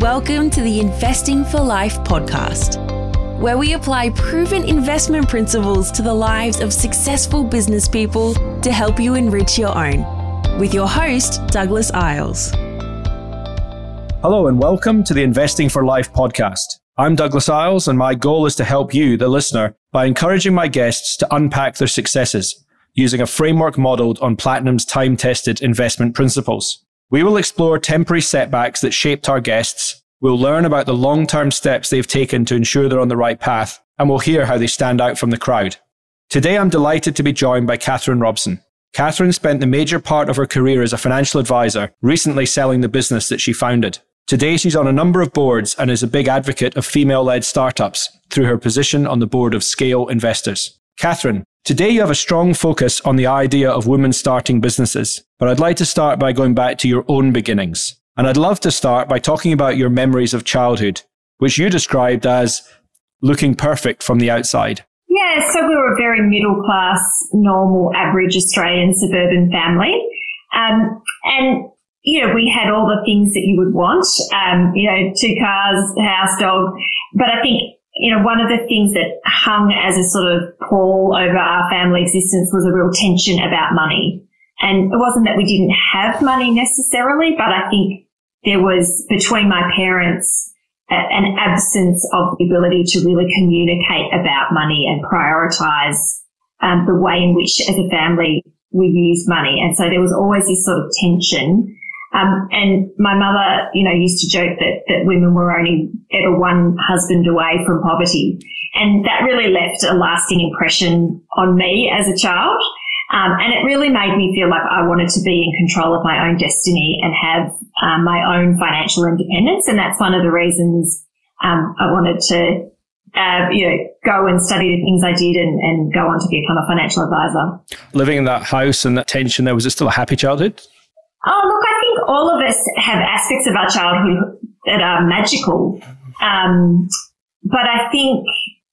Welcome to the Investing for Life podcast, where we apply proven investment principles to the lives of successful business people to help you enrich your own. With your host, Douglas Isles. Hello, and welcome to the Investing for Life podcast. I'm Douglas Isles, and my goal is to help you, the listener, by encouraging my guests to unpack their successes using a framework modeled on Platinum's time tested investment principles. We will explore temporary setbacks that shaped our guests. We'll learn about the long term steps they've taken to ensure they're on the right path, and we'll hear how they stand out from the crowd. Today, I'm delighted to be joined by Catherine Robson. Catherine spent the major part of her career as a financial advisor, recently selling the business that she founded. Today, she's on a number of boards and is a big advocate of female led startups through her position on the board of Scale Investors. Catherine, Today, you have a strong focus on the idea of women starting businesses, but I'd like to start by going back to your own beginnings. And I'd love to start by talking about your memories of childhood, which you described as looking perfect from the outside. Yeah, so we were a very middle class, normal, average Australian suburban family. Um, and, you know, we had all the things that you would want, um, you know, two cars, house, dog. But I think you know, one of the things that hung as a sort of pall over our family existence was a real tension about money. And it wasn't that we didn't have money necessarily, but I think there was between my parents an absence of the ability to really communicate about money and prioritize um, the way in which as a family we use money. And so there was always this sort of tension um, and my mother, you know, used to joke that, that women were only ever one husband away from poverty. And that really left a lasting impression on me as a child. Um, and it really made me feel like I wanted to be in control of my own destiny and have um, my own financial independence. And that's one of the reasons um, I wanted to, uh, you know, go and study the things I did and, and go on to become a financial advisor. Living in that house and that tension there, was it still a happy childhood? Oh, look, all of us have aspects of our childhood that are magical. Um, but I think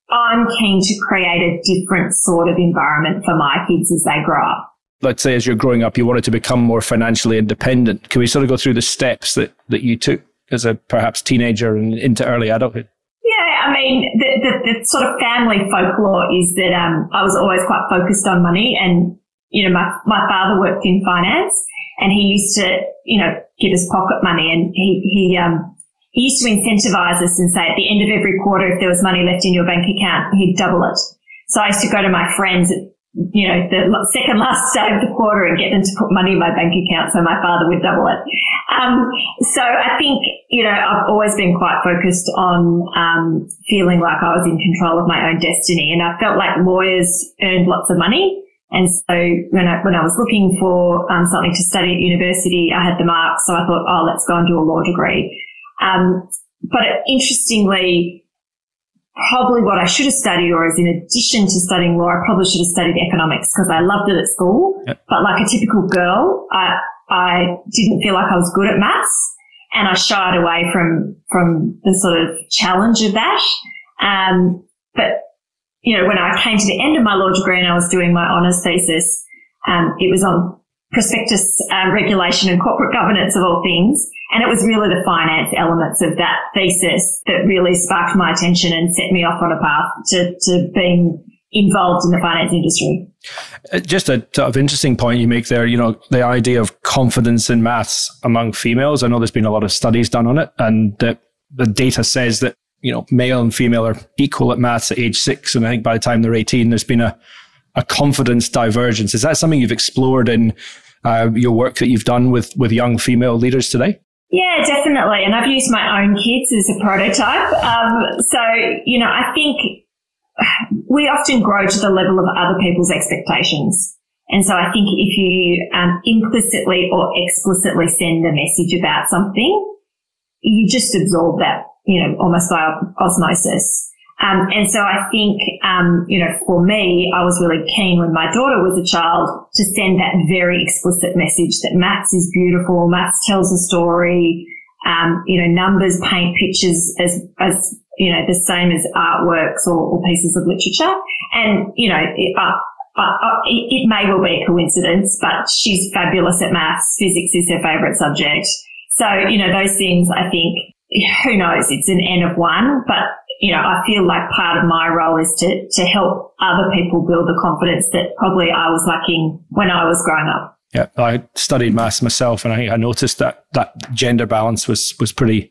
I'm keen to create a different sort of environment for my kids as they grow up. Let's say as you're growing up, you wanted to become more financially independent. Can we sort of go through the steps that, that you took as a perhaps teenager and into early adulthood? Yeah, I mean, the, the, the sort of family folklore is that um, I was always quite focused on money and, you know, my, my father worked in finance and he used to, you know, give us pocket money and he, he, um, he used to incentivize us and say at the end of every quarter, if there was money left in your bank account, he'd double it. So I used to go to my friends you know, the second last day of the quarter and get them to put money in my bank account so my father would double it. Um, so I think, you know, I've always been quite focused on, um, feeling like I was in control of my own destiny and I felt like lawyers earned lots of money. And so when I, when I was looking for um, something to study at university, I had the marks. So I thought, oh, let's go and do a law degree. Um, but interestingly, probably what I should have studied, or as in addition to studying law, I probably should have studied economics because I loved it at school. Yep. But like a typical girl, I, I didn't feel like I was good at maths and I shied away from, from the sort of challenge of that. Um, but you know, when I came to the end of my law degree and I was doing my honours thesis, um, it was on prospectus uh, regulation and corporate governance of all things. And it was really the finance elements of that thesis that really sparked my attention and set me off on a path to, to being involved in the finance industry. Uh, just a sort of interesting point you make there, you know, the idea of confidence in maths among females. I know there's been a lot of studies done on it and the, the data says that you know, male and female are equal at maths at age six. And I think by the time they're 18, there's been a, a confidence divergence. Is that something you've explored in uh, your work that you've done with, with young female leaders today? Yeah, definitely. And I've used my own kids as a prototype. Um, so, you know, I think we often grow to the level of other people's expectations. And so I think if you um, implicitly or explicitly send a message about something, you just absorb that you know, almost by osmosis. Um, and so I think, um, you know, for me, I was really keen when my daughter was a child to send that very explicit message that maths is beautiful, maths tells a story, um, you know, numbers paint pictures as, as, you know, the same as artworks or, or pieces of literature. And, you know, it, uh, uh, uh it, it may well be a coincidence, but she's fabulous at maths. Physics is her favorite subject. So, you know, those things I think who knows? It's an N of one, but you know, I feel like part of my role is to, to help other people build the confidence that probably I was lacking when I was growing up. Yeah, I studied maths myself, and I, I noticed that that gender balance was was pretty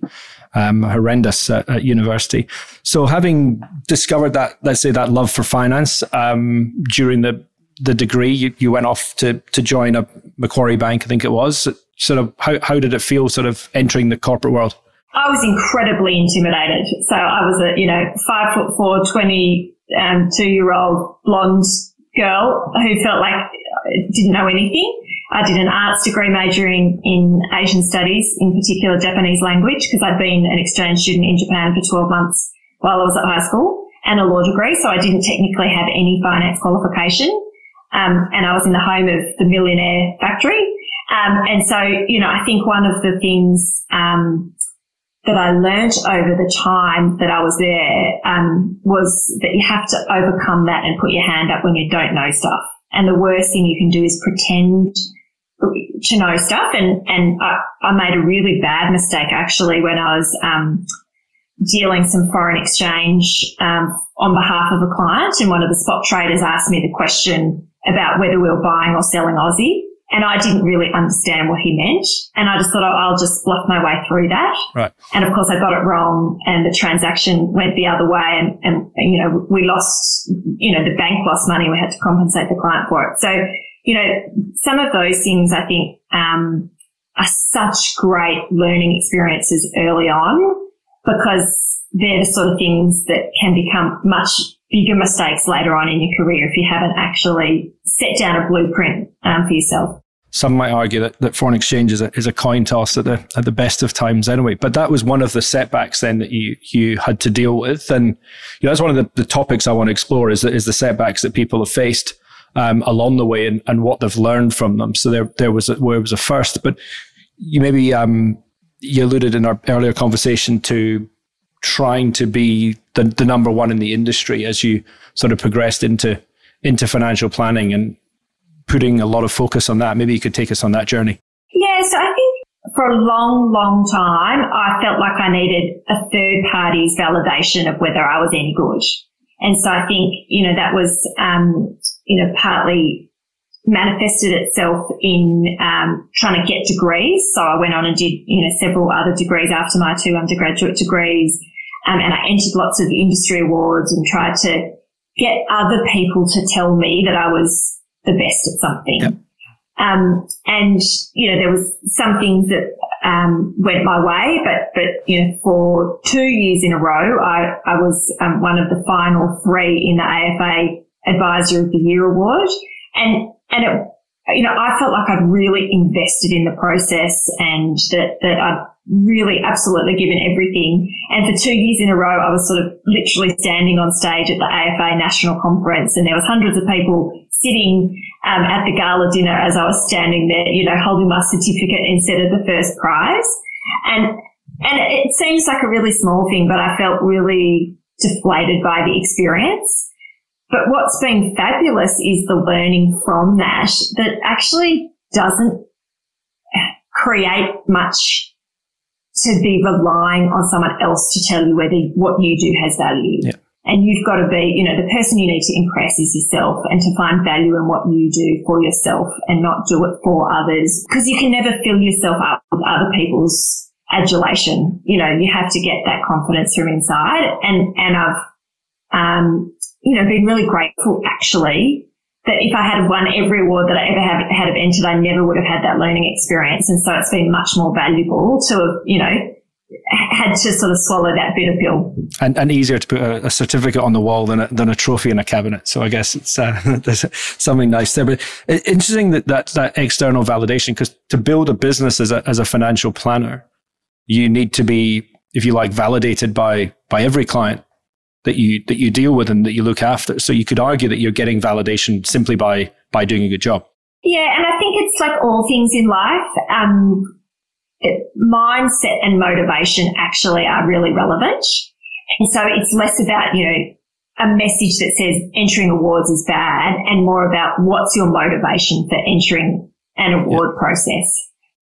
um, horrendous at, at, university. So, having discovered that, let's say that love for finance um, during the the degree, you, you went off to to join a Macquarie Bank, I think it was. Sort of, how how did it feel, sort of entering the corporate world? I was incredibly intimidated. So I was a, you know, five foot four, 22 um, year old blonde girl who felt like I didn't know anything. I did an arts degree majoring in Asian studies, in particular Japanese language, because I'd been an exchange student in Japan for 12 months while I was at high school and a law degree. So I didn't technically have any finance qualification. Um, and I was in the home of the millionaire factory. Um, and so, you know, I think one of the things, um, that I learned over the time that I was there um, was that you have to overcome that and put your hand up when you don't know stuff. And the worst thing you can do is pretend to know stuff. And and I, I made a really bad mistake actually when I was um, dealing some foreign exchange um, on behalf of a client, and one of the spot traders asked me the question about whether we were buying or selling Aussie. And I didn't really understand what he meant. And I just thought, oh, I'll just bluff my way through that. Right. And of course I got it wrong and the transaction went the other way and, and, you know, we lost, you know, the bank lost money. We had to compensate the client for it. So, you know, some of those things I think, um, are such great learning experiences early on because they're the sort of things that can become much bigger mistakes later on in your career if you haven't actually set down a blueprint um, for yourself some might argue that, that foreign exchange is a, is a coin toss at the at the best of times anyway. But that was one of the setbacks then that you you had to deal with, and you know, that's one of the, the topics I want to explore is is the setbacks that people have faced um, along the way and, and what they've learned from them. So there there was a, where it was a first, but you maybe um, you alluded in our earlier conversation to trying to be the, the number one in the industry as you sort of progressed into into financial planning and putting a lot of focus on that. Maybe you could take us on that journey. Yes, I think for a long, long time, I felt like I needed a third party's validation of whether I was any good. And so I think, you know, that was, um, you know, partly manifested itself in um, trying to get degrees. So I went on and did, you know, several other degrees after my two undergraduate degrees. Um, and I entered lots of industry awards and tried to get other people to tell me that I was the best at something. Yep. Um, and, you know, there was some things that, um, went my way, but, but, you know, for two years in a row, I, I was, um, one of the final three in the AFA Advisor of the Year award. And, and it, you know, I felt like I'd really invested in the process and that, that I'd really absolutely given everything. And for two years in a row, I was sort of literally standing on stage at the AFA National Conference and there was hundreds of people sitting um, at the gala dinner as I was standing there, you know, holding my certificate instead of the first prize. And, and it seems like a really small thing, but I felt really deflated by the experience. But what's been fabulous is the learning from that that actually doesn't create much to be relying on someone else to tell you whether what you do has value. Yeah. And you've got to be, you know, the person you need to impress is yourself and to find value in what you do for yourself and not do it for others. Because you can never fill yourself up with other people's adulation. You know, you have to get that confidence from inside. And, and I've, um, you know, been really grateful actually that if I had won every award that I ever have, had entered, I never would have had that learning experience. And so it's been much more valuable to have, you know, had to sort of swallow that bitter pill. And, and easier to put a, a, certificate on the wall than a, than a trophy in a cabinet. So I guess it's uh, there's something nice there. But interesting that that, that external validation, because to build a business as a, as a financial planner, you need to be, if you like, validated by by every client that you that you deal with and that you look after. So you could argue that you're getting validation simply by by doing a good job. Yeah, and I think it's like all things in life. Um, mindset and motivation actually are really relevant. And so it's less about, you know, a message that says entering awards is bad and more about what's your motivation for entering an award yeah. process.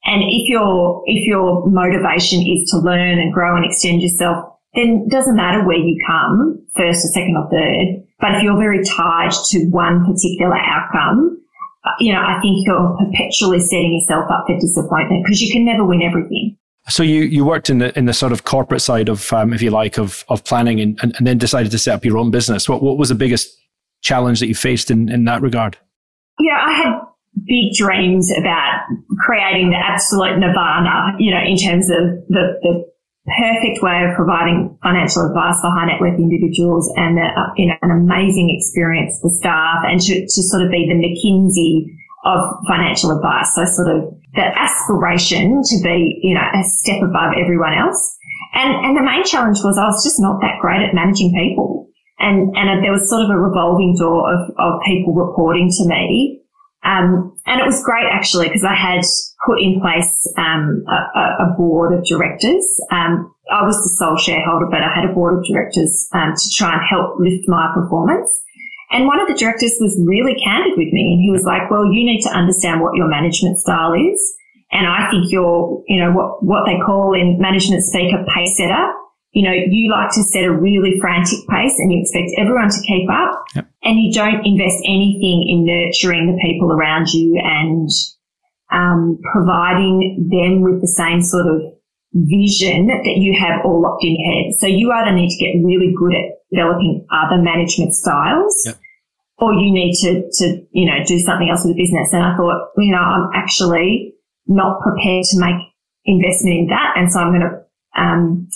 And if your, if your motivation is to learn and grow and extend yourself, then it doesn't matter where you come, first or second or third. But if you're very tied to one particular outcome, you know, I think you're perpetually setting yourself up for disappointment because you can never win everything. So you, you worked in the in the sort of corporate side of, um, if you like, of of planning, and, and, and, then decided to set up your own business. What what was the biggest challenge that you faced in in that regard? Yeah, I had big dreams about creating the absolute nirvana, you know, in terms of the, the perfect way of providing financial advice for high net worth individuals and uh, you know, an amazing experience for staff and to, to sort of be the McKinsey of financial advice. So sort of the aspiration to be, you know, a step above everyone else. And, and the main challenge was I was just not that great at managing people. And, and there was sort of a revolving door of, of people reporting to me um, and it was great actually because I had put in place um, a, a, board of directors. Um, I was the sole shareholder, but I had a board of directors um, to try and help lift my performance. And one of the directors was really candid with me, and he was like, "Well, you need to understand what your management style is." And I think you're, you know, what, what they call in management speak a pace setter you know, you like to set a really frantic pace and you expect everyone to keep up yep. and you don't invest anything in nurturing the people around you and um, providing them with the same sort of vision that you have all locked in your head. So you either need to get really good at developing other management styles yep. or you need to, to, you know, do something else with the business. And I thought, you know, I'm actually not prepared to make investment in that. And so I'm going to, um,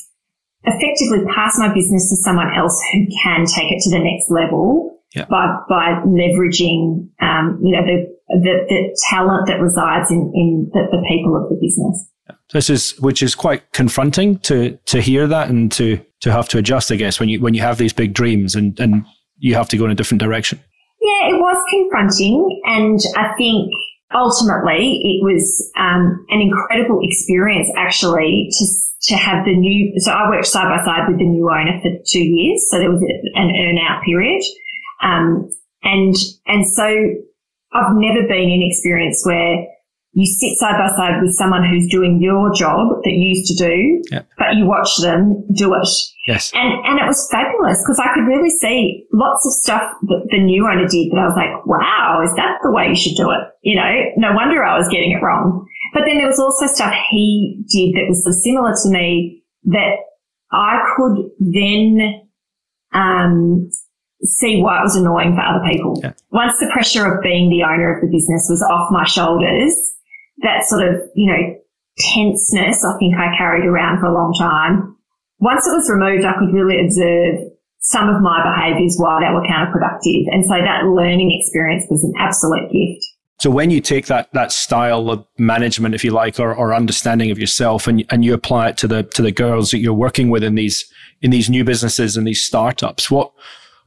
effectively pass my business to someone else who can take it to the next level yep. by by leveraging um, you know the, the, the talent that resides in in the, the people of the business. This is which is quite confronting to to hear that and to to have to adjust, I guess, when you when you have these big dreams and and you have to go in a different direction. Yeah, it was confronting, and I think ultimately it was um, an incredible experience actually to to have the new, so I worked side by side with the new owner for two years. So there was an earn out period. Um, and, and so I've never been in experience where you sit side by side with someone who's doing your job that you used to do, yep. but you watch them do it. Yes. And, and it was fabulous because I could really see lots of stuff that the new owner did that I was like, wow, is that the way you should do it? You know, no wonder I was getting it wrong. But then there was also stuff he did that was sort of similar to me that I could then um, see why it was annoying for other people. Yeah. Once the pressure of being the owner of the business was off my shoulders, that sort of, you know, tenseness I think I carried around for a long time. Once it was removed, I could really observe some of my behaviors while they were counterproductive. And so that learning experience was an absolute gift. So when you take that that style of management, if you like, or, or understanding of yourself, and and you apply it to the to the girls that you're working with in these in these new businesses and these startups, what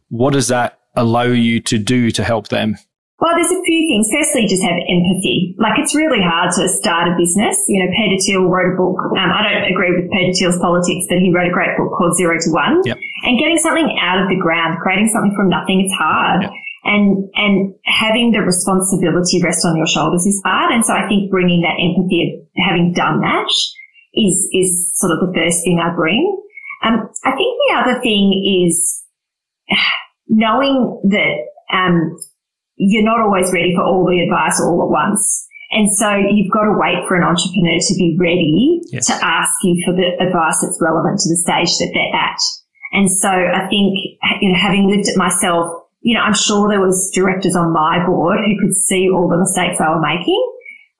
what does that allow you to do to help them? Well, there's a few things. Firstly, just have empathy. Like it's really hard to start a business. You know, Peter Thiel wrote a book. Um, I don't agree with Peter Thiel's politics, but he wrote a great book called Zero to One. Yep. And getting something out of the ground, creating something from nothing, it's hard. Yep and and having the responsibility rest on your shoulders is hard. And so I think bringing that empathy of having done that is is sort of the first thing I bring. Um, I think the other thing is knowing that um, you're not always ready for all the advice all at once. And so you've got to wait for an entrepreneur to be ready yes. to ask you for the advice that's relevant to the stage that they're at. And so I think, you know, having lived it myself, you know, I'm sure there was directors on my board who could see all the mistakes they were making,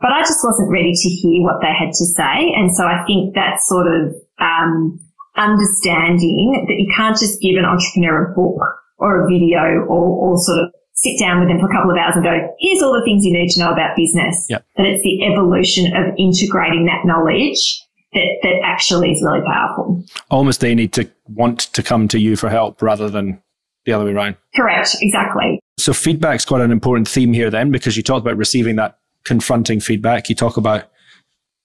but I just wasn't ready to hear what they had to say. And so I think that sort of, um, understanding that you can't just give an entrepreneur a book or a video or, or sort of sit down with them for a couple of hours and go, here's all the things you need to know about business. Yep. That it's the evolution of integrating that knowledge that, that actually is really powerful. Almost they need to want to come to you for help rather than the other way around. Correct, exactly. So feedback's quite an important theme here then, because you talked about receiving that confronting feedback. You talk about,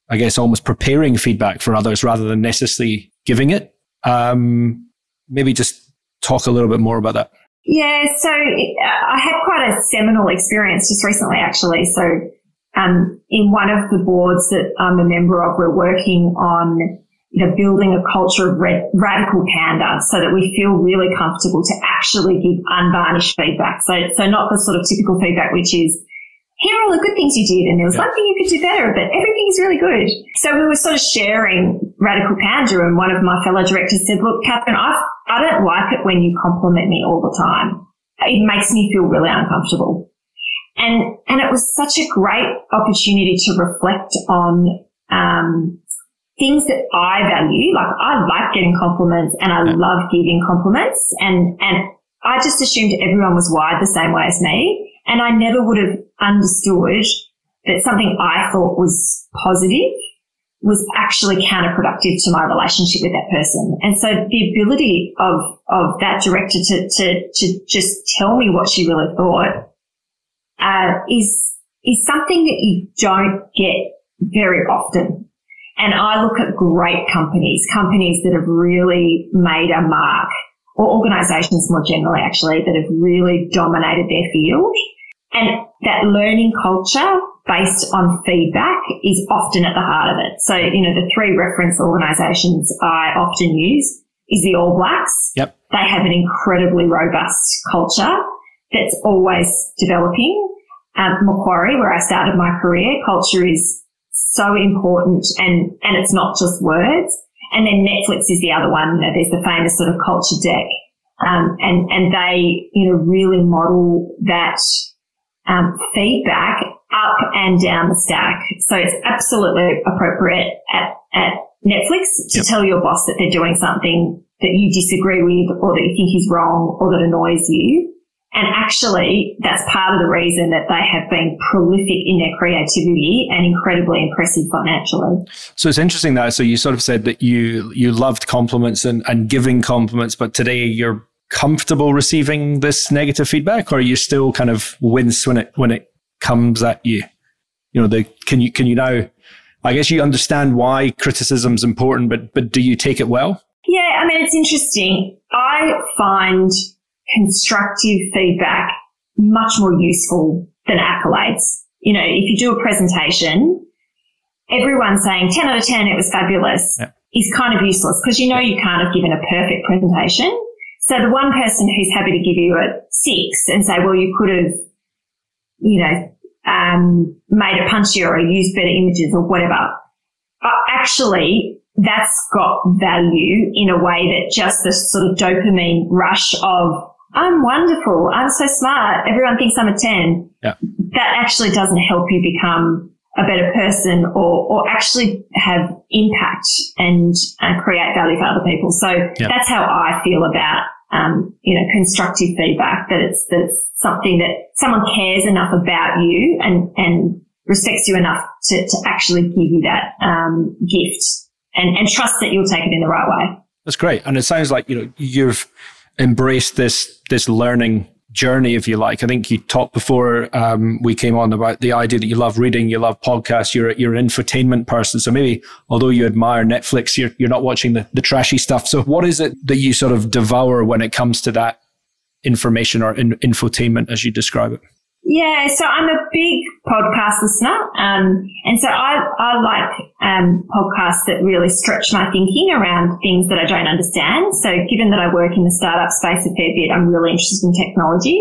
I guess, almost preparing feedback for others rather than necessarily giving it. Um, maybe just talk a little bit more about that. Yeah, so I had quite a seminal experience just recently, actually. So um, in one of the boards that I'm a member of, we're working on you know, building a culture of red, radical candor so that we feel really comfortable to actually give unvarnished feedback. So, so not the sort of typical feedback, which is, here are all the good things you did, and there was yeah. one thing you could do better, but everything is really good. So we were sort of sharing radical candor, and one of my fellow directors said, "Look, Catherine, I I don't like it when you compliment me all the time. It makes me feel really uncomfortable." And and it was such a great opportunity to reflect on um, things that I value. Like I like getting compliments, and I love giving compliments, and and I just assumed everyone was wired the same way as me. And I never would have understood that something I thought was positive was actually counterproductive to my relationship with that person. And so the ability of, of that director to, to, to just tell me what she really thought, uh, is, is something that you don't get very often. And I look at great companies, companies that have really made a mark or organizations more generally actually that have really dominated their field and that learning culture based on feedback is often at the heart of it. So, you know, the three reference organizations I often use is the All Blacks. Yep. They have an incredibly robust culture that's always developing. Um, Macquarie, where I started my career, culture is so important and, and it's not just words. And then Netflix is the other one. You know, there's the famous sort of culture deck. Um, and, and they, you know, really model that um, feedback up and down the stack. So it's absolutely appropriate at, at Netflix to yep. tell your boss that they're doing something that you disagree with or that you think is wrong or that annoys you. And actually, that's part of the reason that they have been prolific in their creativity and incredibly impressive financially. So it's interesting though. so you sort of said that you you loved compliments and, and giving compliments, but today you're comfortable receiving this negative feedback, or are you still kind of wince when it when it comes at you? You know, the can you can you now? I guess you understand why criticism is important, but but do you take it well? Yeah, I mean it's interesting. I find constructive feedback much more useful than accolades. You know, if you do a presentation, everyone saying 10 out of 10, it was fabulous yeah. is kind of useless because you know you can't have given a perfect presentation. So the one person who's happy to give you a six and say, well, you could have, you know, um, made it punchier or used better images or whatever. Uh, actually, that's got value in a way that just the sort of dopamine rush of, I'm wonderful. I'm so smart. Everyone thinks I'm a 10. Yeah. That actually doesn't help you become a better person or, or actually have impact and uh, create value for other people. So yep. that's how I feel about, um, you know, constructive feedback that it's, that it's something that someone cares enough about you and, and respects you enough to, to actually give you that, um, gift and, and trust that you'll take it in the right way. That's great. And it sounds like, you know, you've embraced this, this learning journey, if you like. I think you talked before um, we came on about the idea that you love reading, you love podcasts, you're you're an infotainment person. So maybe although you admire Netflix, you're you're not watching the, the trashy stuff. So what is it that you sort of devour when it comes to that information or in, infotainment as you describe it? Yeah, so I'm a big podcast listener, um, and so I I like um, podcasts that really stretch my thinking around things that I don't understand. So, given that I work in the startup space a fair bit, I'm really interested in technology.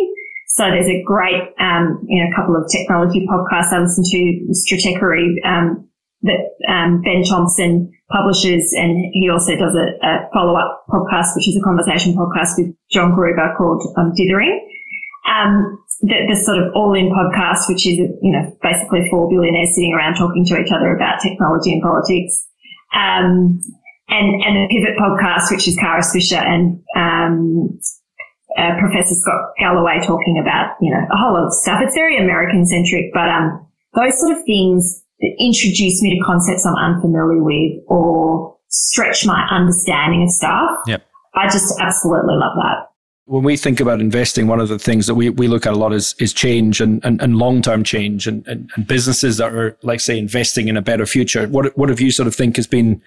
So, there's a great um, you know couple of technology podcasts I listen to, Stratechery, um, that um, Ben Thompson publishes, and he also does a, a follow up podcast, which is a conversation podcast with John Gruber called um, Dithering. Um, the, the, sort of all-in podcast, which is, you know, basically four billionaires sitting around talking to each other about technology and politics. Um, and, and the Pivot podcast, which is Kara Swisher and, um, uh, Professor Scott Galloway talking about, you know, a whole lot of stuff. It's very American centric, but, um, those sort of things that introduce me to concepts I'm unfamiliar with or stretch my understanding of stuff. Yep. I just absolutely love that. When we think about investing, one of the things that we, we look at a lot is, is change and, and, and long term change and, and, and, businesses that are, like, say, investing in a better future. What, what have you sort of think has been,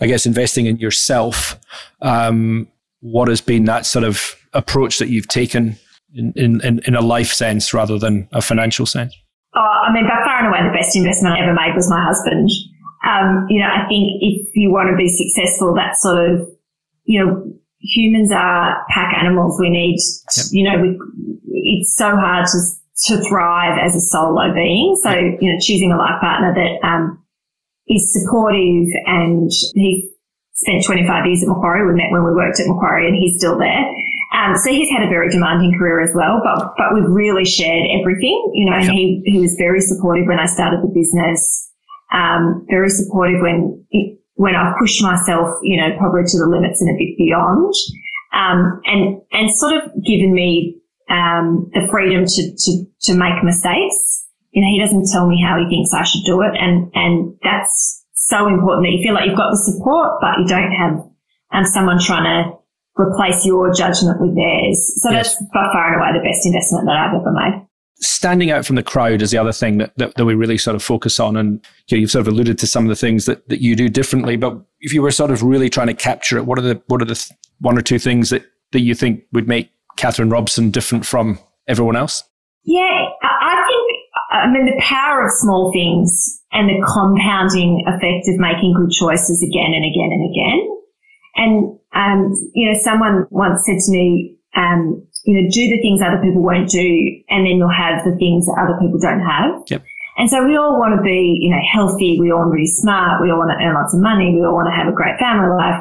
I guess, investing in yourself? Um, what has been that sort of approach that you've taken in, in, in a life sense rather than a financial sense? Oh, I mean, by far and away, the best investment I ever made was my husband. Um, you know, I think if you want to be successful, that sort of, you know, humans are pack animals. We need, yep. you know, we, it's so hard to, to thrive as a solo being. So, you know, choosing a life partner that, um, is supportive and he spent 25 years at Macquarie. We met when we worked at Macquarie and he's still there. Um, so he's had a very demanding career as well, but, but we've really shared everything, you know, and he, he was very supportive when I started the business um, very supportive when when I pushed myself, you know, probably to the limits and a bit beyond, um, and and sort of given me um, the freedom to, to to make mistakes. You know, he doesn't tell me how he thinks I should do it, and and that's so important that you feel like you've got the support, but you don't have um, someone trying to replace your judgment with theirs. So yes. that's by far and away the best investment that I've ever made standing out from the crowd is the other thing that, that, that, we really sort of focus on. And you know, you've sort of alluded to some of the things that, that you do differently. But if you were sort of really trying to capture it, what are the what are the th- one or two things that, that you think would make Catherine Robson different from everyone else? Yeah, I think I mean the power of small things and the compounding effect of making good choices again and again and again. And um, you know, someone once said to me, um, you know, do the things other people won't do, and then you'll have the things that other people don't have. Yep. And so we all want to be, you know, healthy. We all want to be smart. We all want to earn lots of money. We all want to have a great family life.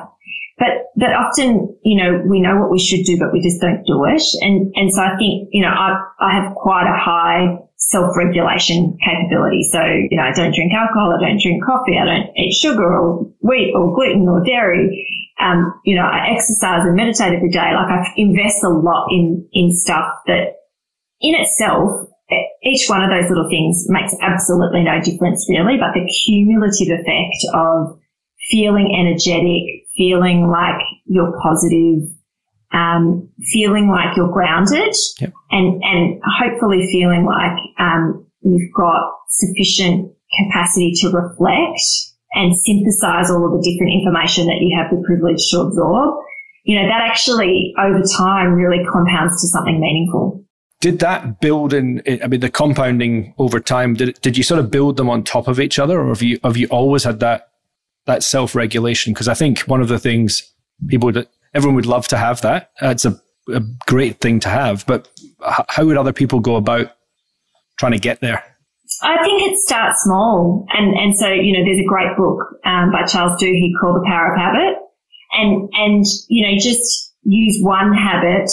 But, but often, you know, we know what we should do, but we just don't do it. And, and so I think, you know, I, I have quite a high self-regulation capability. So, you know, I don't drink alcohol. I don't drink coffee. I don't eat sugar or wheat or gluten or dairy um, you know, I exercise and meditate every day. Like I invest a lot in, in stuff that in itself, each one of those little things makes absolutely no difference really, but the cumulative effect of feeling energetic, feeling like you're positive, um, feeling like you're grounded yep. and, and hopefully feeling like, um, you've got sufficient capacity to reflect and synthesize all of the different information that you have the privilege to absorb, you know, that actually over time really compounds to something meaningful. Did that build in, I mean, the compounding over time, did, did you sort of build them on top of each other or have you, have you always had that, that self regulation? Because I think one of the things people would, everyone would love to have that. It's a, a great thing to have, but how would other people go about trying to get there? I think it starts small. And, and so, you know, there's a great book um, by Charles Duhigg called The Power of Habit. And, and, you know, just use one habit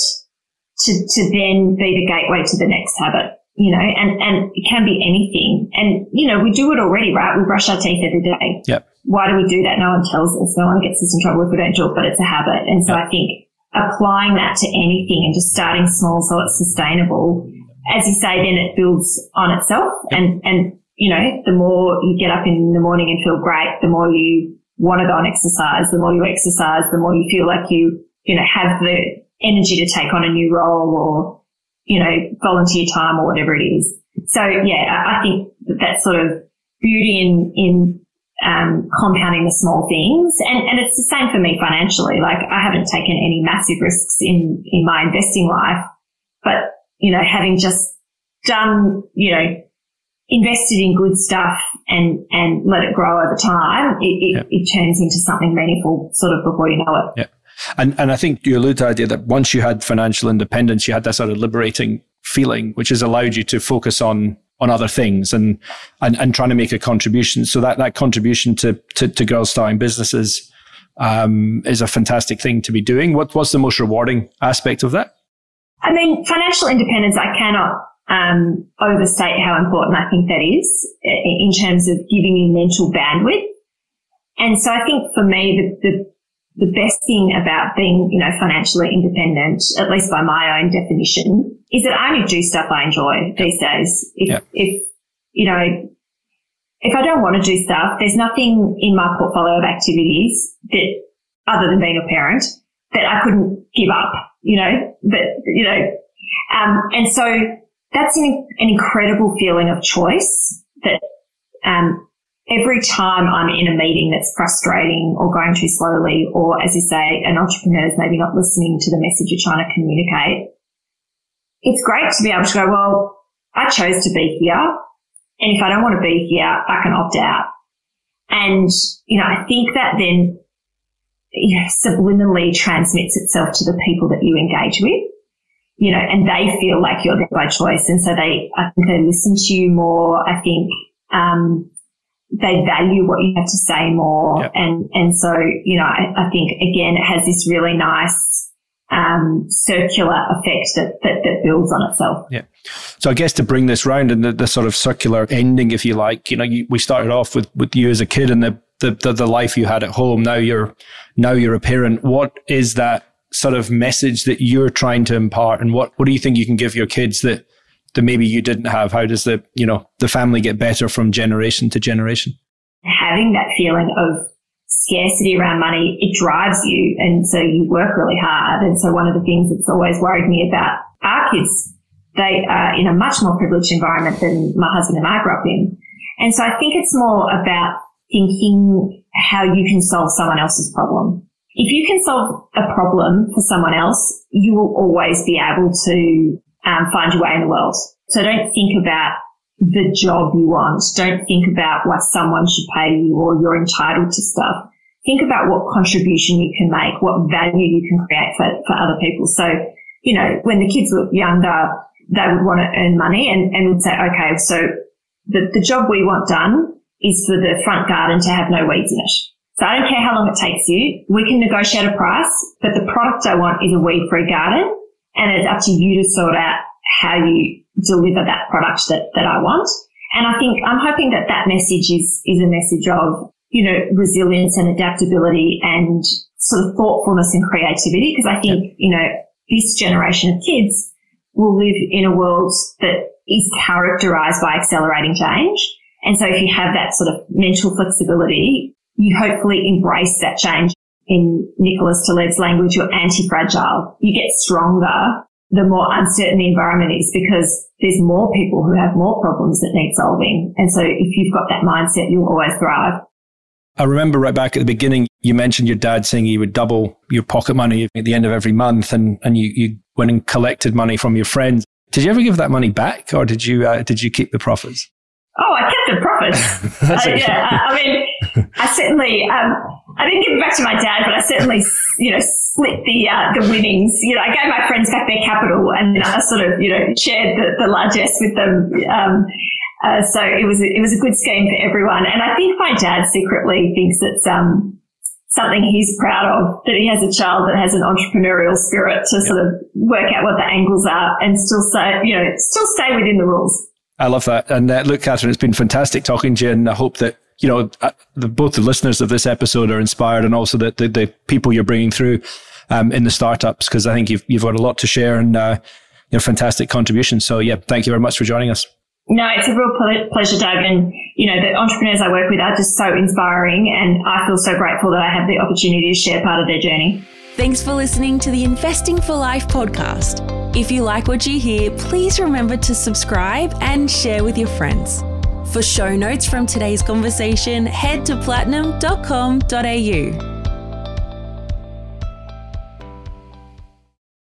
to, to then be the gateway to the next habit, you know, and, and it can be anything. And, you know, we do it already, right? We brush our teeth every day. Yep. Why do we do that? No one tells us. No one gets us in trouble if we don't do it, but it's a habit. And so yep. I think applying that to anything and just starting small so it's sustainable as you say, then it builds on itself. And, and, you know, the more you get up in the morning and feel great, the more you want to go and exercise, the more you exercise, the more you feel like you, you know, have the energy to take on a new role or, you know, volunteer time or whatever it is. So yeah, I, think that that's sort of beauty in, in, um, compounding the small things. And, and it's the same for me financially. Like I haven't taken any massive risks in, in my investing life, but you know, having just done, you know, invested in good stuff and, and let it grow over time, it, it, yep. it turns into something meaningful sort of before you know it. Yeah. And, and I think you allude to the idea that once you had financial independence, you had that sort of liberating feeling, which has allowed you to focus on on other things and, and, and trying to make a contribution. So that, that contribution to, to, to girls starting businesses, um, is a fantastic thing to be doing. What, what's the most rewarding aspect of that? I mean, financial independence, I cannot um, overstate how important I think that is in terms of giving you mental bandwidth. And so I think for me, the, the, the best thing about being, you know, financially independent, at least by my own definition, is that I only do stuff I enjoy these days. If, yeah. if, you know, if I don't want to do stuff, there's nothing in my portfolio of activities that, other than being a parent, that I couldn't give up you know, but, you know, um, and so that's an, an incredible feeling of choice that, um, every time I'm in a meeting that's frustrating or going too slowly, or as you say, an entrepreneur is maybe not listening to the message you're trying to communicate, it's great to be able to go, well, I chose to be here. And if I don't want to be here, I can opt out. And, you know, I think that then you know, subliminally transmits itself to the people that you engage with, you know, and they feel like you're there by choice. And so they, I think they listen to you more. I think, um, they value what you have to say more. Yep. And, and so, you know, I, I, think again, it has this really nice, um, circular effect that, that, that, builds on itself. Yeah. So I guess to bring this round and the, the sort of circular ending, if you like, you know, you, we started off with, with you as a kid and the, the, the, the life you had at home. Now you're, now you're a parent. What is that sort of message that you're trying to impart? And what, what do you think you can give your kids that, that maybe you didn't have? How does the, you know, the family get better from generation to generation? Having that feeling of scarcity around money, it drives you. And so you work really hard. And so one of the things that's always worried me about our kids, they are in a much more privileged environment than my husband and I grew up in. And so I think it's more about thinking how you can solve someone else's problem. If you can solve a problem for someone else, you will always be able to um, find your way in the world. So don't think about the job you want. Don't think about what someone should pay you or you're entitled to stuff. Think about what contribution you can make, what value you can create for, for other people. So, you know, when the kids were younger, they would want to earn money and, and would say, okay, so the, the job we want done is for the front garden to have no weeds in it. So I don't care how long it takes you. We can negotiate a price, but the product I want is a weed free garden and it's up to you to sort out how you deliver that product that, that I want. And I think I'm hoping that that message is, is a message of, you know, resilience and adaptability and sort of thoughtfulness and creativity. Because I think, you know, this generation of kids will live in a world that is characterized by accelerating change. And so if you have that sort of mental flexibility, you hopefully embrace that change. In Nicholas Taleb's language, you're anti-fragile. You get stronger the more uncertain the environment is because there's more people who have more problems that need solving. And so if you've got that mindset, you'll always thrive. I remember right back at the beginning, you mentioned your dad saying he would double your pocket money at the end of every month and, and you, you went and collected money from your friends. Did you ever give that money back or did you, uh, did you keep the profits? Oh, I kept the profits. uh, yeah, I, I mean, I certainly, um, I didn't give it back to my dad, but I certainly, you know, split the uh, the winnings. You know, I gave my friends back their capital, and I sort of, you know, shared the, the largesse with them. Um, uh, so it was it was a good scheme for everyone, and I think my dad secretly thinks it's um, something he's proud of that he has a child that has an entrepreneurial spirit to sort of work out what the angles are and still say, you know, still stay within the rules. I love that. And uh, look, Catherine, it's been fantastic talking to you, and I hope that you know, uh, the, both the listeners of this episode are inspired and also the, the, the people you're bringing through um, in the startups because I think you've, you've got a lot to share and uh, fantastic contribution. So, yeah, thank you very much for joining us. No, it's a real pleasure, Doug. And, you know, the entrepreneurs I work with are just so inspiring and I feel so grateful that I have the opportunity to share part of their journey. Thanks for listening to the Investing for Life podcast. If you like what you hear, please remember to subscribe and share with your friends. For show notes from today's conversation, head to platinum.com.au.